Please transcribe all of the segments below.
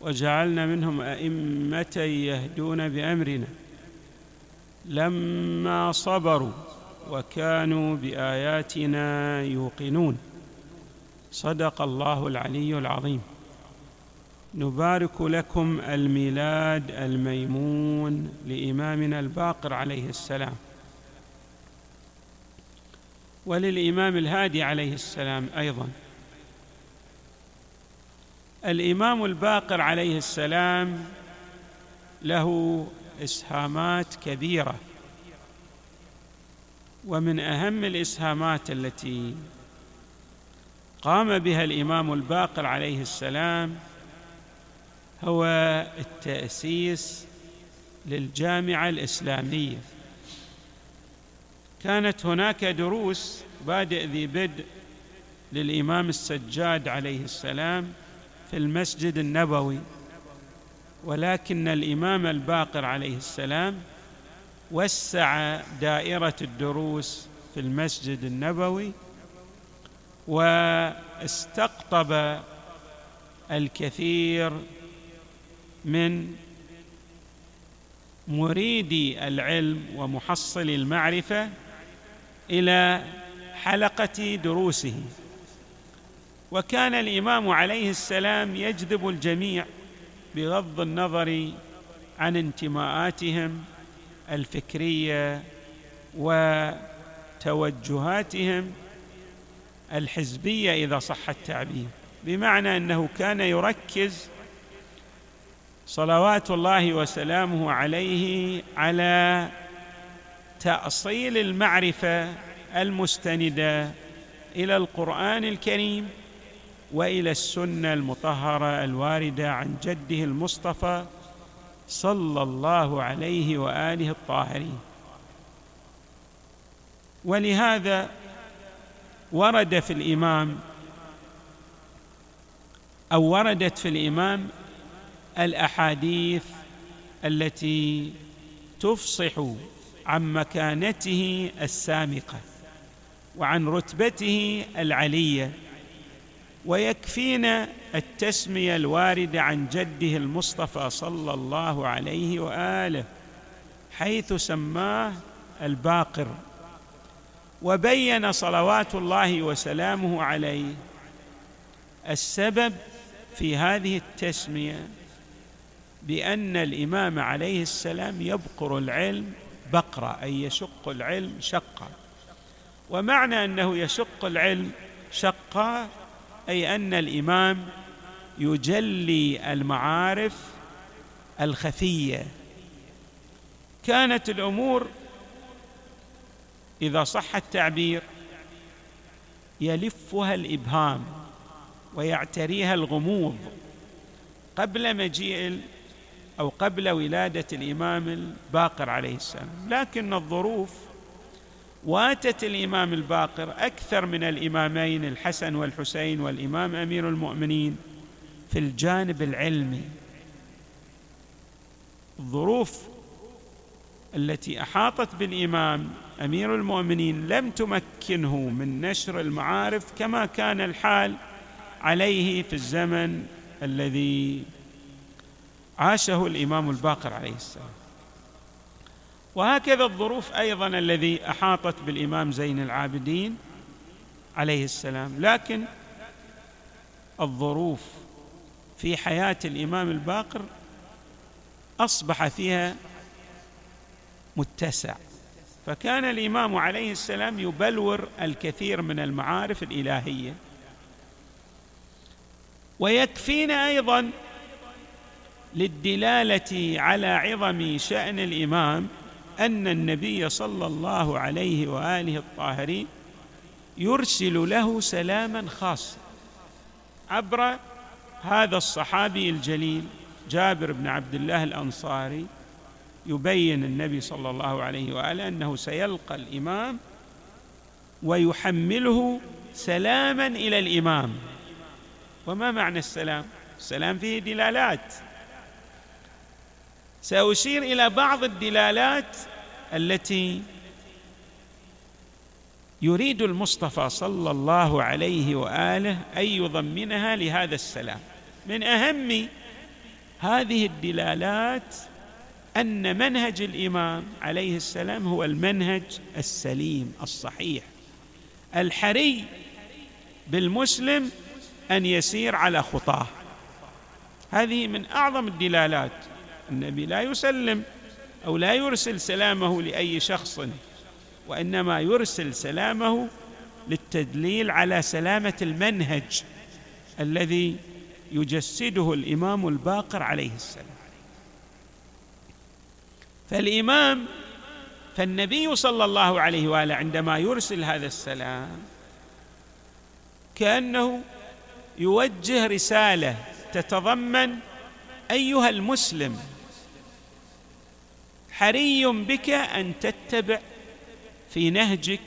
وجعلنا منهم أئمة يهدون بأمرنا. لما صبروا وكانوا بآياتنا يوقنون. صدق الله العلي العظيم. نبارك لكم الميلاد الميمون لإمامنا الباقر عليه السلام. وللإمام الهادي عليه السلام أيضا. الإمام الباقر عليه السلام له إسهامات كبيرة ومن أهم الإسهامات التي قام بها الإمام الباقر عليه السلام هو التأسيس للجامعة الإسلامية. كانت هناك دروس بادئ ذي بدء للإمام السجاد عليه السلام في المسجد النبوي ولكن الإمام الباقر عليه السلام وسع دائرة الدروس في المسجد النبوي واستقطب الكثير من مريدي العلم ومحصلي المعرفة إلى حلقة دروسه. وكان الإمام عليه السلام يجذب الجميع بغض النظر عن انتماءاتهم الفكرية وتوجهاتهم الحزبية إذا صح التعبير. بمعنى أنه كان يركز صلوات الله وسلامه عليه على تأصيل المعرفة المستندة إلى القرآن الكريم وإلى السنة المطهرة الواردة عن جده المصطفى صلى الله عليه وآله الطاهرين. ولهذا ورد في الإمام أو وردت في الإمام الأحاديث التي تفصح عن مكانته السامقة وعن رتبته العلية. ويكفينا التسمية الواردة عن جده المصطفى صلى الله عليه وآله حيث سماه الباقر وبين صلوات الله وسلامه عليه. السبب في هذه التسمية بأن الإمام عليه السلام يبقر العلم بقرة أي يشق العلم شقا. ومعنى أنه يشق العلم شقا أي أن الإمام يجلي المعارف الخفية. كانت الأمور إذا صح التعبير يلفها الإبهام ويعتريها الغموض قبل مجيء أو قبل ولادة الإمام الباقر عليه السلام. لكن الظروف واتت الإمام الباقر أكثر من الإمامين الحسن والحسين والإمام أمير المؤمنين في الجانب العلمي. الظروف التي أحاطت بالإمام أمير المؤمنين لم تمكنه من نشر المعارف كما كان الحال عليه في الزمن الذي عاشه الإمام الباقر عليه السلام. وهكذا الظروف أيضا الذي أحاطت بالإمام زين العابدين عليه السلام. لكن الظروف في حياة الإمام الباقر أصبح فيها متسع. فكان الإمام عليه السلام يبلور الكثير من المعارف الإلهية. ويكفينا أيضا للدلالة على عظم شأن الإمام أن النبي صلى الله عليه وآله الطاهرين يرسل له سلاما خاصا عبر هذا الصحابي الجليل جابر بن عبد الله الأنصاري يبين النبي صلى الله عليه وآله أنه سيلقى الإمام ويحمله سلاما إلى الإمام. وما معنى السلام؟ السلام فيه دلالات. سأشير إلى بعض الدلالات التي يريد المصطفى صلى الله عليه وآله أن يضمنها لهذا السلام. من أهم هذه الدلالات أن منهج الإمام عليه السلام هو المنهج السليم الصحيح. الحري بالمسلم أن يسير على خطاه. هذه من أعظم الدلالات. النبي لا يسلم أو لا يرسل سلامه لأي شخص وإنما يرسل سلامه للتدليل على سلامة المنهج الذي يجسده الإمام الباقر عليه السلام. فالإمام فالنبي صلى الله عليه وآله عندما يرسل هذا السلام كأنه يوجه رسالة تتضمن أيها المسلم حري بك أن تتبع في نهجك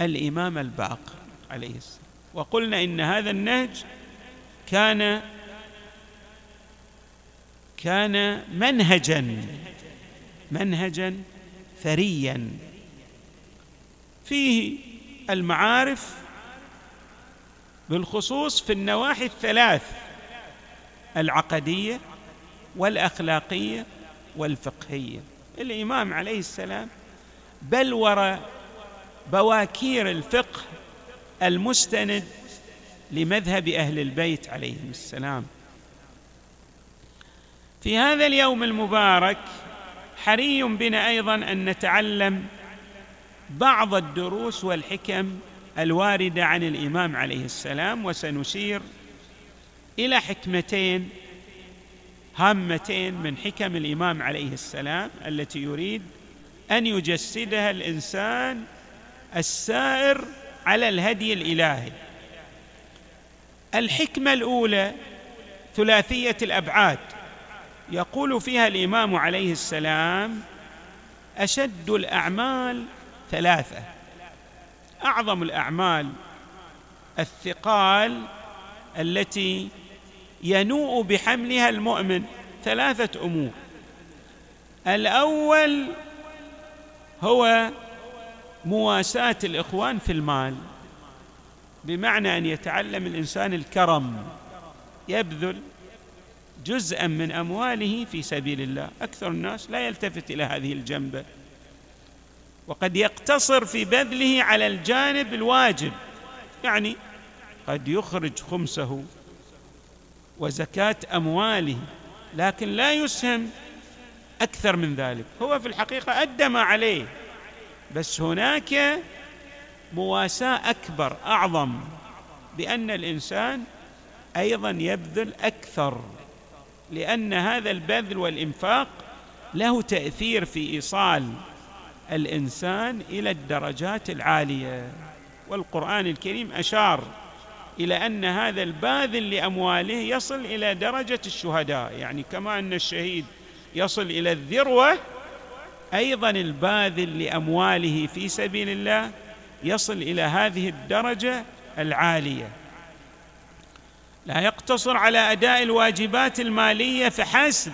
الإمام الباقر عليه السلام. وقلنا إن هذا النهج كان كان منهجا منهجا ثريا فيه المعارف بالخصوص في النواحي الثلاث العقدية والأخلاقية والفقهية. الإمام عليه السلام بلور بواكير الفقه المستند لمذهب أهل البيت عليهم السلام. في هذا اليوم المبارك حري بنا أيضا أن نتعلم بعض الدروس والحكم الواردة عن الإمام عليه السلام وسنشير إلى حكمتين هامتين من حكم الإمام عليه السلام التي يريد أن يجسدها الإنسان السائر على الهدي الإلهي. الحكمة الأولى ثلاثية الأبعاد. يقول فيها الإمام عليه السلام أشد الأعمال ثلاثة. أعظم الأعمال الثقال التي ينوء بحملها المؤمن ثلاثة أمور. الأول هو مواساة الإخوان في المال بمعنى أن يتعلم الإنسان الكرم يبذل جزءا من أمواله في سبيل الله. أكثر الناس لا يلتفت إلى هذه الجنبه وقد يقتصر في بذله على الجانب الواجب يعني قد يخرج خمسه وزكاة أمواله لكن لا يسهم أكثر من ذلك. هو في الحقيقة ادى ما عليه بس هناك مواساة أكبر أعظم بأن الإنسان أيضا يبذل أكثر لأن هذا البذل والإنفاق له تأثير في إيصال الإنسان إلى الدرجات العالية. والقرآن الكريم أشار إلى أن هذا الباذل لأمواله يصل إلى درجة الشهداء. يعني كما أن الشهيد يصل إلى الذروة أيضا الباذل لأمواله في سبيل الله يصل إلى هذه الدرجة العالية. لا يقتصر على أداء الواجبات المالية فحسب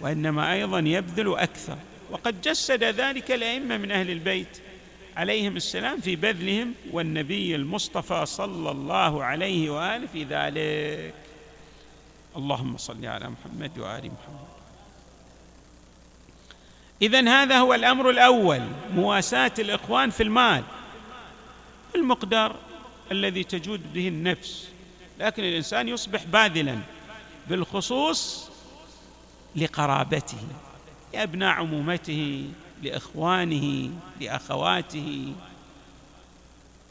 وإنما أيضا يبذل أكثر. وقد جسد ذلك الأئمة من أهل البيت. عليهم السلام في بذلهم والنبي المصطفى صلى الله عليه وآله في ذلك. اللهم صل على محمد وآل محمد. اذا هذا هو الأمر الأول مواساة الإخوان في المال. المقدار الذي تجود به النفس. لكن الإنسان يصبح باذلا بالخصوص لقرابته لابناء عمومته لإخوانه لأخواته.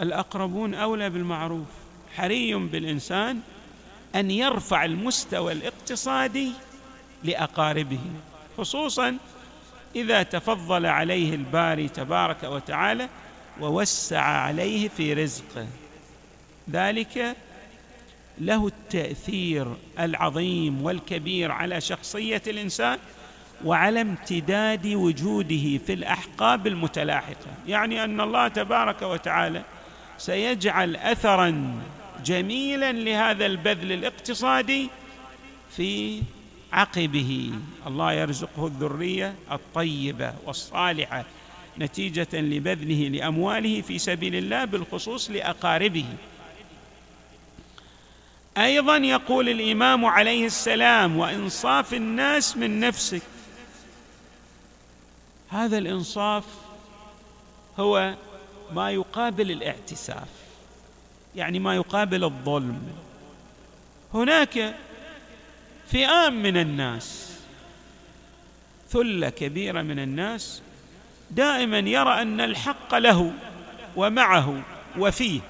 الأقربون أولى بالمعروف. حري بالإنسان أن يرفع المستوى الاقتصادي لأقاربه خصوصا إذا تفضل عليه الباري تبارك وتعالى ووسع عليه في رزقه. ذلك له التأثير العظيم والكبير على شخصية الإنسان وعلى امتداد وجوده في الأحقاب المتلاحقة. يعني أن الله تبارك وتعالى سيجعل اثرا جميلا لهذا البذل الاقتصادي في عقبه. الله يرزقه الذرية الطيبة والصالحة نتيجة لبذله لأمواله في سبيل الله بالخصوص لأقاربه. أيضا يقول الإمام عليه السلام وإنصاف الناس من نفسك هذا الإنصاف هو ما يقابل الاعتساف يعني ما يقابل الظلم. هناك فئام من الناس ثلة كبيرة من الناس دائما يرى أن الحق له ومعه وفيه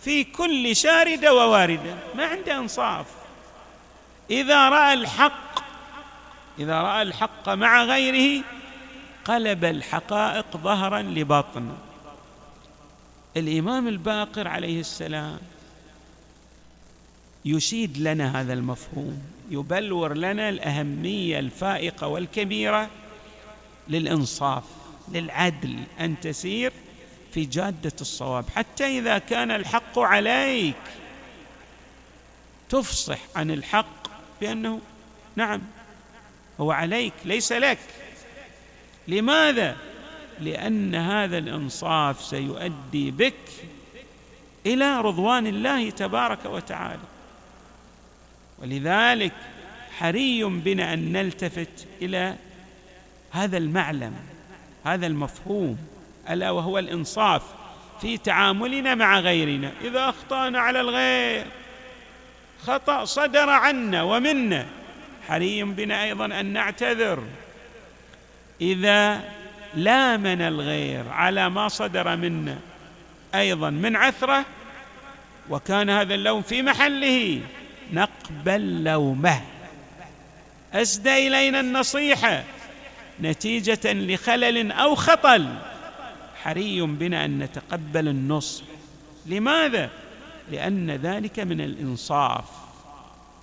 في كل شاردة وواردة ما عنده إنصاف. إذا رأى الحق إذا رأى الحق مع غيره قلب الحقائق ظهرا لبطن الإمام الباقر عليه السلام يشيد لنا هذا المفهوم يبلور لنا الأهمية الفائقة والكبيرة للإنصاف للعدل. ان تسير في جادة الصواب. حتى إذا كان الحق عليك تفصح عن الحق بأنه نعم هو عليك ليس لك. لماذا؟ لأن هذا الإنصاف سيؤدي بك إلى رضوان الله تبارك وتعالى. ولذلك حري بنا أن نلتفت إلى هذا المعلم هذا المفهوم ألا وهو الإنصاف في تعاملنا مع غيرنا. إذا أخطأنا على الغير خطأ صدر عنا ومنا. حري بنا أيضا أن نعتذر. إذا لامنا الغير على ما صدر منا أيضا من عثرة وكان هذا اللوم في محله نقبل لومه. أسدى إلينا النصيحة نتيجة لخلل أو خطل. حري بنا أن نتقبل النصح. لماذا؟ لأن ذلك من الإنصاف.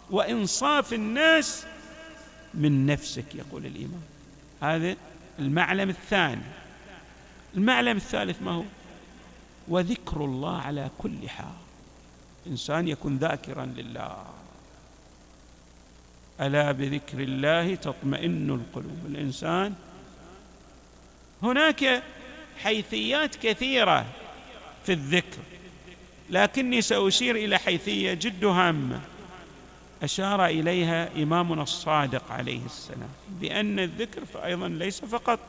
وإنصاف الناس من نفسك يقول الإمام. هذا المعلم الثاني. المعلم الثالث ما هو؟ وذكر الله على كل حال. إنسان يكون ذاكرا لله. ألا بذكر الله تطمئن القلوب. الإنسان هناك حيثيات كثيرة في الذكر لكني سأشير إلى حيثية جد هامة. أشار إليها إمامنا الصادق عليه السلام بأن الذكر فايضا ليس فقط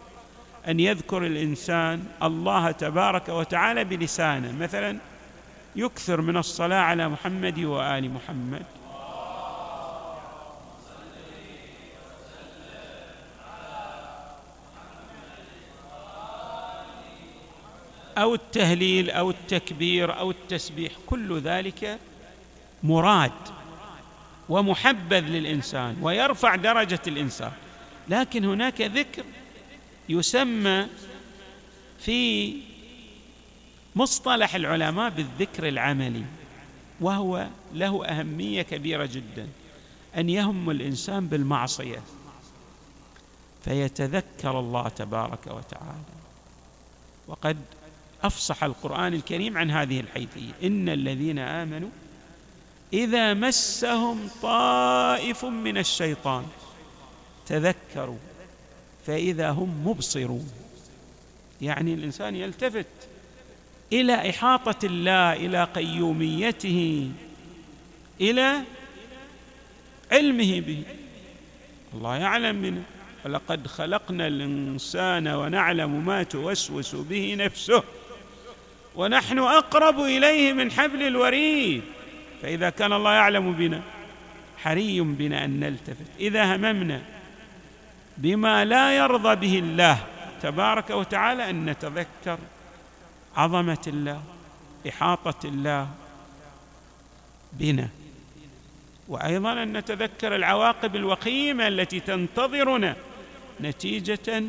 أن يذكر الإنسان الله تبارك وتعالى بلسانه مثلا يكثر من الصلاة على محمد وآل محمد. أو التهليل أو التكبير أو التسبيح كل ذلك مراد ومحبذ للإنسان ويرفع درجة الإنسان. لكن هناك ذكر يسمى في مصطلح العلماء بالذكر العملي وهو له أهمية كبيرة جدا أن يهم الإنسان بالمعصية. فيتذكر الله تبارك وتعالى. وقد أفصح القرآن الكريم عن هذه الحيثية. إن الذين آمنوا إذا مسهم طائف من الشيطان تذكروا فإذا هم مبصرون. يعني الإنسان يلتفت إلى إحاطة الله إلى قيوميته إلى علمه به. الله يعلم منه. ولقد خلقنا الإنسان ونعلم ما توسوس به نفسه ونحن أقرب إليه من حبل الوريد. فإذا كان الله يعلم بنا حري بنا أن نلتفت. إذا هممنا بما لا يرضى به الله تبارك وتعالى أن نتذكر عظمة الله إحاطة الله بنا. وأيضا أن نتذكر العواقب الوخيمة التي تنتظرنا نتيجة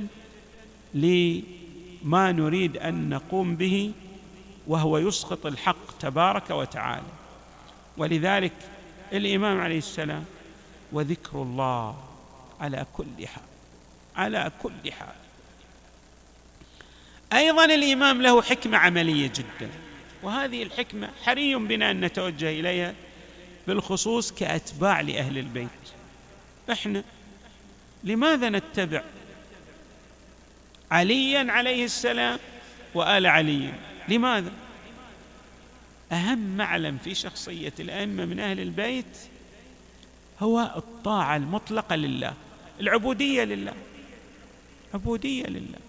لما نريد أن نقوم به وهو يسقط الحق تبارك وتعالى. ولذلك الإمام عليه السلام وذكر الله على كل حال على كل حال. أيضا الإمام له حكمة عملية جدا وهذه الحكمة حري بنا أن نتوجه إليها بالخصوص كأتباع لأهل البيت. إحنا لماذا نتبع عليا عليه السلام وآل علي؟ لماذا؟ أهم معلم في شخصية الأئمة من أهل البيت هو الطاعة المطلقة لله العبودية لله عبودية لله.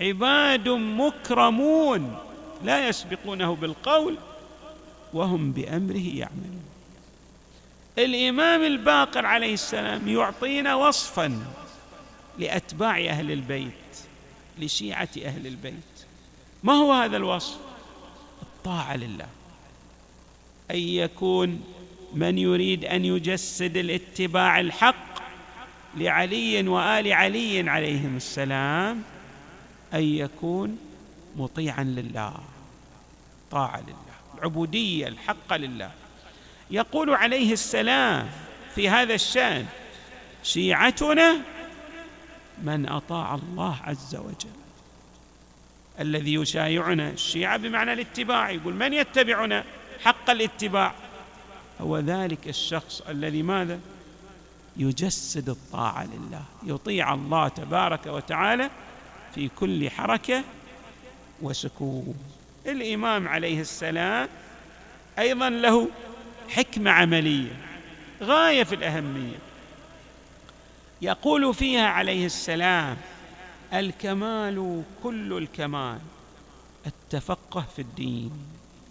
عباد مكرمون لا يسبقونه بالقول وهم بأمره يعملون. الإمام الباقر عليه السلام يعطينا وصفا لأتباع أهل البيت لشيعة أهل البيت. ما هو هذا الوصف؟ الطاعه لله. أن يكون من يريد أن يجسد الاتباع الحق لعلي وآل علي عليهم السلام أن يكون مطيعا لله طاعة لله العبودية الحق لله. يقول عليه السلام في هذا الشأن شيعتنا من أطاع الله عز وجل. الذي يشايعنا. الشيعة بمعنى الاتباع يقول من يتبعنا حق الاتباع؟ هو ذلك الشخص الذي ماذا؟ يجسد الطاعة لله يطيع الله تبارك وتعالى في كل حركة وسكون. الإمام عليه السلام أيضا له حكمة عملية غاية في الأهمية. يقول فيها عليه السلام الكمال كل الكمال التفقه في الدين.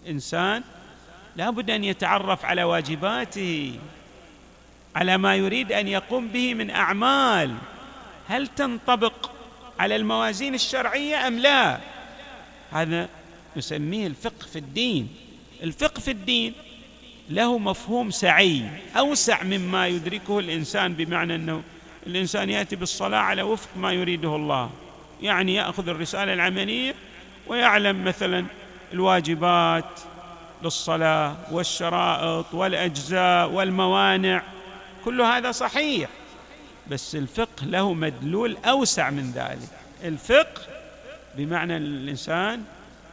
إنسان لابد أن يتعرف على واجباته على ما يريد أن يقوم به من أعمال. هل تنطبق على الموازين الشرعية أم لا؟ هذا نسميه الفقه في الدين. الفقه في الدين له مفهوم سعي أوسع مما يدركه الإنسان بمعنى أنه الإنسان يأتي بالصلاة على وفق ما يريده الله. يعني يأخذ الرسالة العملية ويعلم مثلا الواجبات للصلاة والشرائط والأجزاء والموانع. كل هذا صحيح بس الفقه له مدلول أوسع من ذلك. الفقه بمعنى الإنسان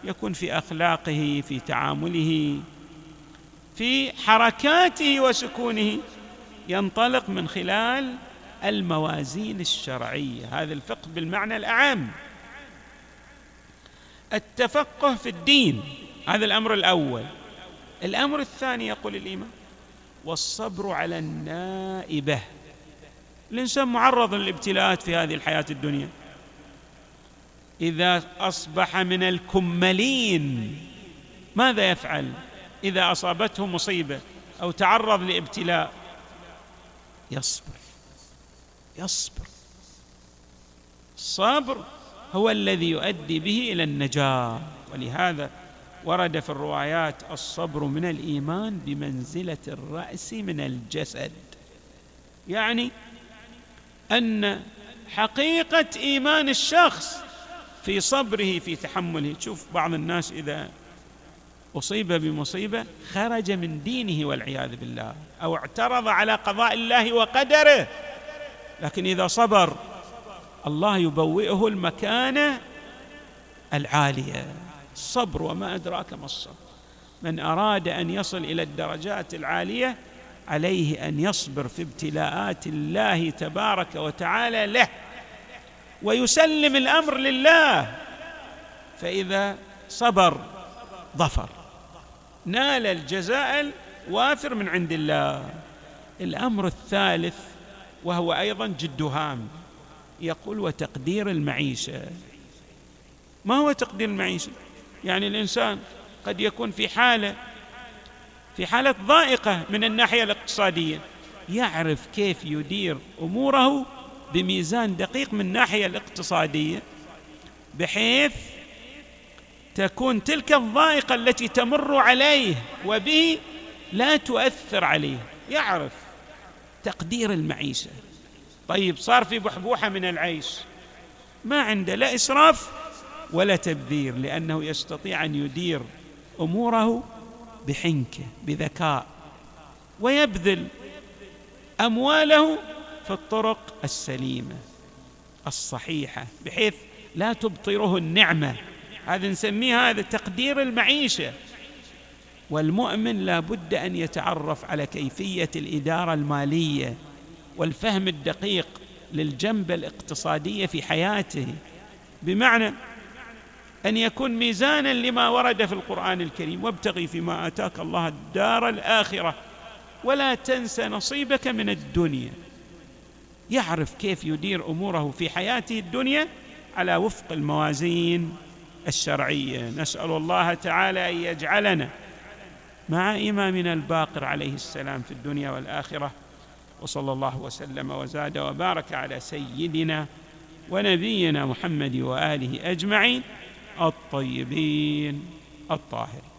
يكون في أخلاقه في تعامله في حركاته وسكونه ينطلق من خلال الموازين الشرعية. هذا الفقه بالمعنى الأعم. التفقه في الدين هذا الأمر الأول. الأمر الثاني يقول الإمام والصبر على النائبة. الإنسان معرض للابتلاءات في هذه الحياة الدنيا. إذا أصبح من الكملين ماذا يفعل؟ إذا أصابته مصيبة أو تعرض لابتلاء يصبر. يصبر. الصبر هو الذي يؤدي به إلى النجاة. ولهذا ورد في الروايات الصبر من الإيمان بمنزلة الرأس من الجسد. يعني أن حقيقة إيمان الشخص في صبره في تحمله. تشوف بعض الناس إذا أصيب بمصيبة خرج من دينه والعياذ بالله أو اعترض على قضاء الله وقدره. لكن إذا صبر الله يبوئه المكانه العالية. الصبر وما أدراك ما الصبر. من أراد أن يصل إلى الدرجات العالية عليه أن يصبر في ابتلاءات الله تبارك وتعالى له ويسلم الأمر لله. فإذا صبر ظفر. نال الجزاء الوافر من عند الله. الأمر الثالث وهو أيضا جد هام يقول وتقدير المعيشة. ما هو تقدير المعيشة؟ يعني الإنسان قد يكون في حالة في حالة ضائقة من الناحية الاقتصادية يعرف كيف يدير أموره بميزان دقيق من الناحية الاقتصادية بحيث تكون تلك الضائقة التي تمر عليه وبه لا تؤثر عليه. يعرف. تقدير المعيشة. طيب صار في بحبوحة من العيش. ما عنده لا إسراف ولا تبذير لأنه يستطيع أن يدير أموره بحنكة بذكاء ويبذل أمواله في الطرق السليمة الصحيحة بحيث لا تبطره النعمة. هذا نسميه هذا تقدير المعيشة. والمؤمن لا بد أن يتعرف على كيفية الإدارة المالية والفهم الدقيق للجنبه الاقتصاديه في حياته. بمعنى أن يكون ميزانا لما ورد في القرآن الكريم وابتغي فيما آتاك الله الدار الآخرة ولا تنس نصيبك من الدنيا. يعرف كيف يدير أموره في حياته الدنيا على وفق الموازين الشرعية. نسأل الله تعالى أن يجعلنا مع إمامنا الباقر عليه السلام في الدنيا والآخرة وصلى الله وسلم وزاد وبارك على سيدنا ونبينا محمد وآله أجمعين الطيبين الطاهرين.